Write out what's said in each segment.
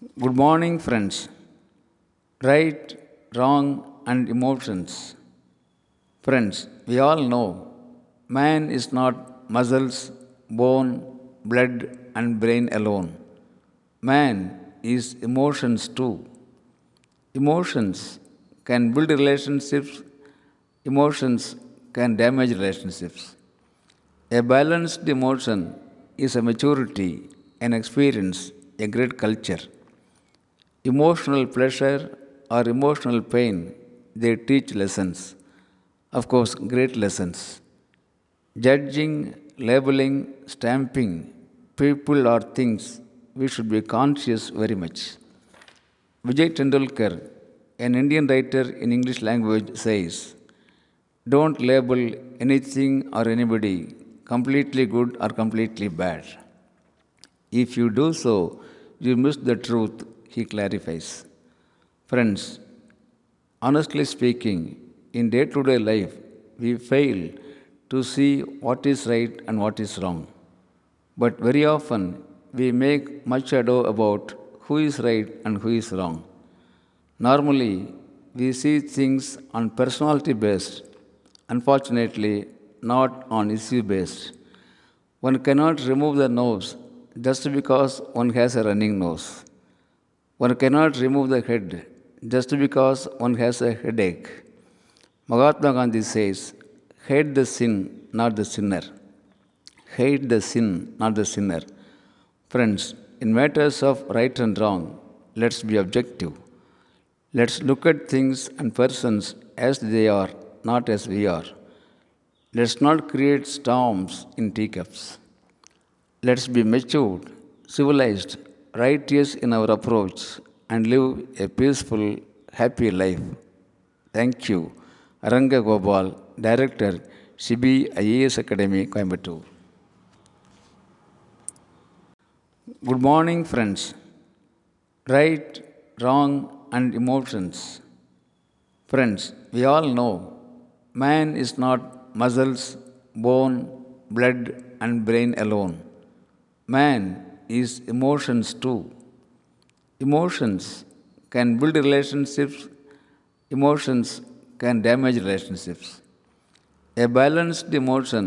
Good morning, friends. Right, wrong, and emotions. Friends, we all know man is not muscles, bone, blood, and brain alone. Man is emotions too. Emotions can build relationships, emotions can damage relationships. A balanced emotion is a maturity, an experience, a great culture. Emotional pleasure or emotional pain, they teach lessons. Of course, great lessons. Judging, labeling, stamping people or things, we should be conscious very much. Vijay Tendulkar, an Indian writer in English language, says, Don't label anything or anybody completely good or completely bad. If you do so, you miss the truth, he clarifies. Friends, honestly speaking, in day to day life, we fail to see what is right and what is wrong. But very often, we make much ado about who is right and who is wrong. Normally, we see things on personality based, unfortunately, not on issue based. One cannot remove the nose just because one has a running nose. One cannot remove the head just because one has a headache. Mahatma Gandhi says, Hate the sin, not the sinner. Hate the sin, not the sinner. Friends, in matters of right and wrong, let's be objective. Let's look at things and persons as they are, not as we are. Let's not create storms in teacups. Let's be matured, civilized, righteous in our approach, and live a peaceful, happy life. Thank you. Aranga Gopal, Director, CB IAS Academy, Coimbatore. Good morning, friends. Right, wrong, and emotions. Friends, we all know man is not muscles, bone, blood, and brain alone. Man is emotions too. Emotions can build relationships, emotions can damage relationships. A balanced emotion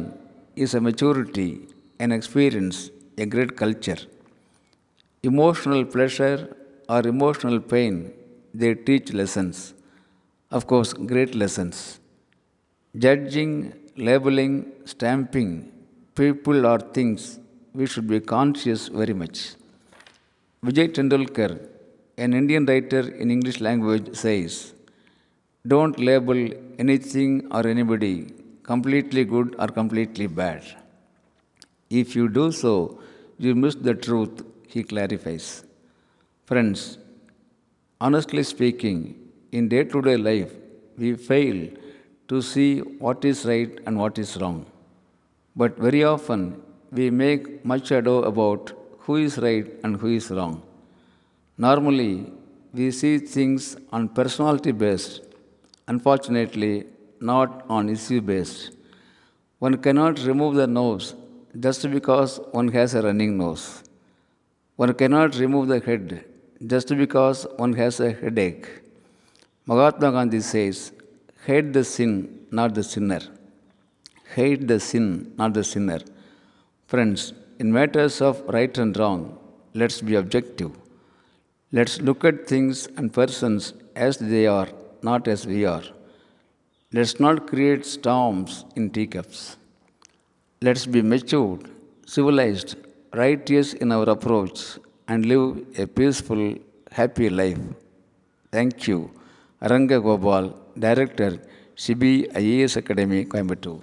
is a maturity, an experience, a great culture. Emotional pleasure or emotional pain, they teach lessons. Of course, great lessons. Judging, labeling, stamping people or things, we should be conscious very much. Vijay Tendulkar, an Indian writer in English language, says, Don't label anything or anybody completely good or completely bad. If you do so, you miss the truth, he clarifies. Friends, honestly speaking, in day to day life, we fail to see what is right and what is wrong. But very often, we make much ado about who is right and who is wrong. Normally, we see things on personality based, unfortunately, not on issue based. One cannot remove the nose just because one has a running nose. One cannot remove the head just because one has a headache. Mahatma Gandhi says, Hate the sin, not the sinner. Hate the sin, not the sinner. Friends, in matters of right and wrong, let's be objective. Let's look at things and persons as they are, not as we are. Let's not create storms in teacups. Let's be matured, civilized, righteous in our approach, and live a peaceful, happy life. Thank you. Aranga Gopal, Director, CB IAS Academy, Coimbatore.